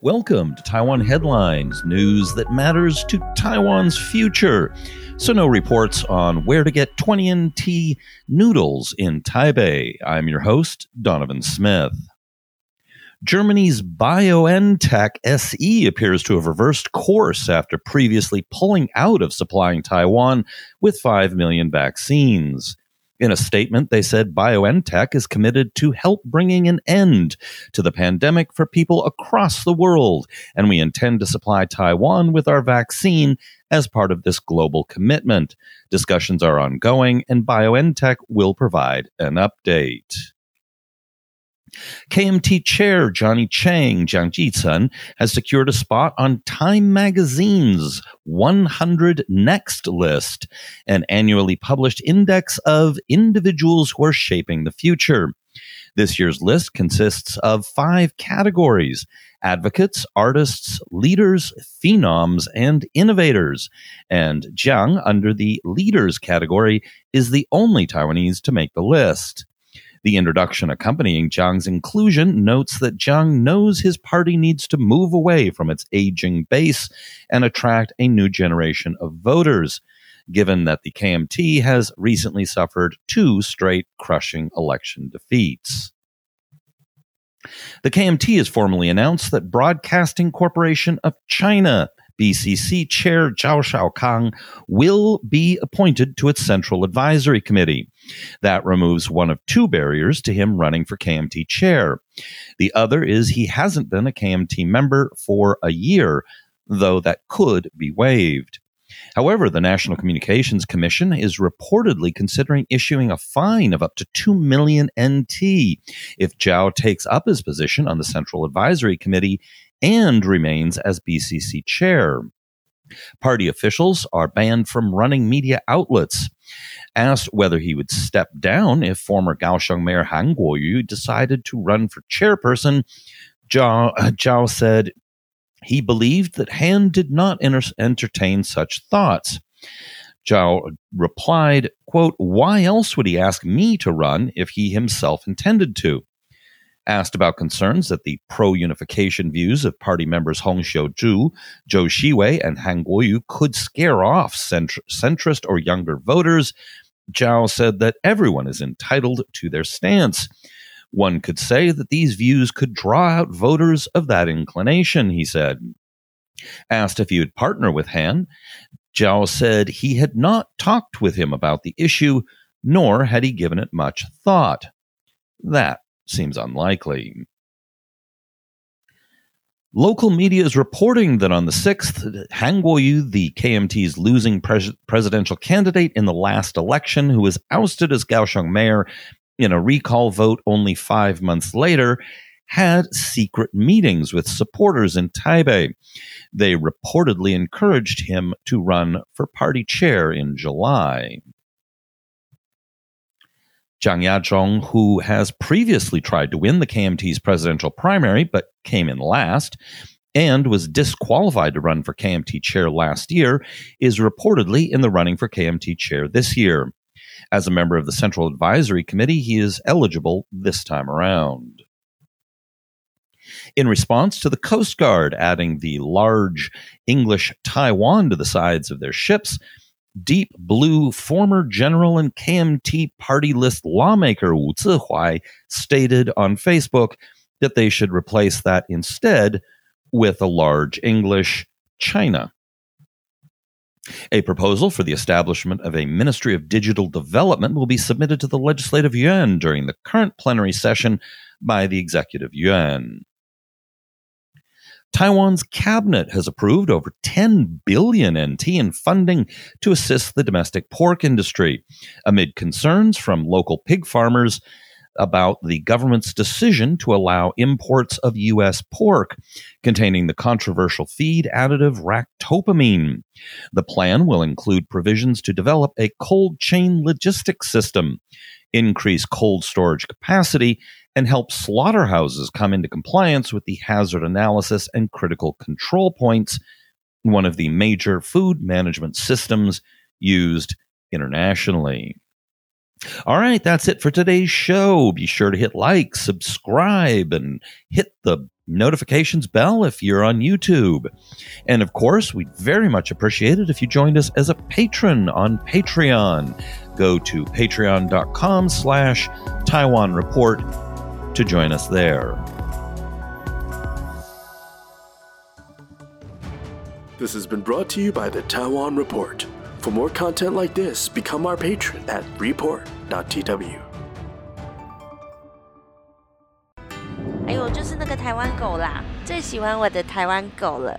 Welcome to Taiwan Headlines, news that matters to Taiwan's future. So, no reports on where to get 20 NT noodles in Taipei. I'm your host, Donovan Smith. Germany's BioNTech SE appears to have reversed course after previously pulling out of supplying Taiwan with 5 million vaccines. In a statement, they said BioNTech is committed to help bringing an end to the pandemic for people across the world, and we intend to supply Taiwan with our vaccine as part of this global commitment. Discussions are ongoing, and BioNTech will provide an update. KMT chair Johnny Chiang, Jiang Jitsun, has secured a spot on Time Magazine's 100 Next list, an annually published index of individuals who are shaping the future. This year's list consists of five categories advocates, artists, leaders, phenoms, and innovators. And Jiang, under the leaders category, is the only Taiwanese to make the list. The introduction accompanying Jiang's inclusion notes that Jiang knows his party needs to move away from its aging base and attract a new generation of voters, given that the KMT has recently suffered two straight crushing election defeats. The KMT has formally announced that Broadcasting Corporation of China BCC Chair Zhao Shaokang will be appointed to its Central Advisory Committee. That removes one of two barriers to him running for KMT chair. The other is he hasn't been a KMT member for a year, though that could be waived. However, the National Communications Commission is reportedly considering issuing a fine of up to 2 million NT if Zhao takes up his position on the Central Advisory Committee and remains as BCC chair. Party officials are banned from running media outlets. Asked whether he would step down if former Kaohsiung Mayor Han Kuo-yu decided to run for chairperson, Zhao, uh, Zhao said he believed that Han did not enter- entertain such thoughts. Zhao replied, quote, Why else would he ask me to run if he himself intended to? Asked about concerns that the pro unification views of party members Hong Xiu-ju, Zhou Xiwei, and Han Kuo-yu could scare off centr- centrist or younger voters, Zhao said that everyone is entitled to their stance. One could say that these views could draw out voters of that inclination, he said. Asked if he would partner with Han, Zhao said he had not talked with him about the issue, nor had he given it much thought. That seems unlikely. Local media is reporting that on the 6th, Han Kuo-yu, the KMT's losing pres- presidential candidate in the last election, who was ousted as Kaohsiung mayor in a recall vote only five months later, had secret meetings with supporters in Taipei. They reportedly encouraged him to run for party chair in July. Zhang Yazhong, who has previously tried to win the KMT's presidential primary but came in last and was disqualified to run for KMT chair last year, is reportedly in the running for KMT chair this year. As a member of the Central Advisory Committee, he is eligible this time around. In response to the Coast Guard adding the large English Taiwan to the sides of their ships, Deep Blue former general and KMT party list lawmaker Wu Zihuai stated on Facebook that they should replace that instead with a large English China. A proposal for the establishment of a Ministry of Digital Development will be submitted to the Legislative Yuan during the current plenary session by the Executive Yuan. Taiwan's cabinet has approved over 10 billion NT in funding to assist the domestic pork industry amid concerns from local pig farmers about the government's decision to allow imports of U.S. pork containing the controversial feed additive ractopamine. The plan will include provisions to develop a cold chain logistics system, increase cold storage capacity, and help slaughterhouses come into compliance with the hazard analysis and critical control points, one of the major food management systems used internationally. All right, that's it for today's show. Be sure to hit like, subscribe, and hit the notifications bell if you're on YouTube. And of course, we'd very much appreciate it if you joined us as a patron on Patreon. Go to patreon.com slash Taiwan Report to join us there. This has been brought to you by the Taiwan Report. For more content like this, become our patron at report.tw. 哎呦，就是那个台湾狗啦，最喜欢我的台湾狗了。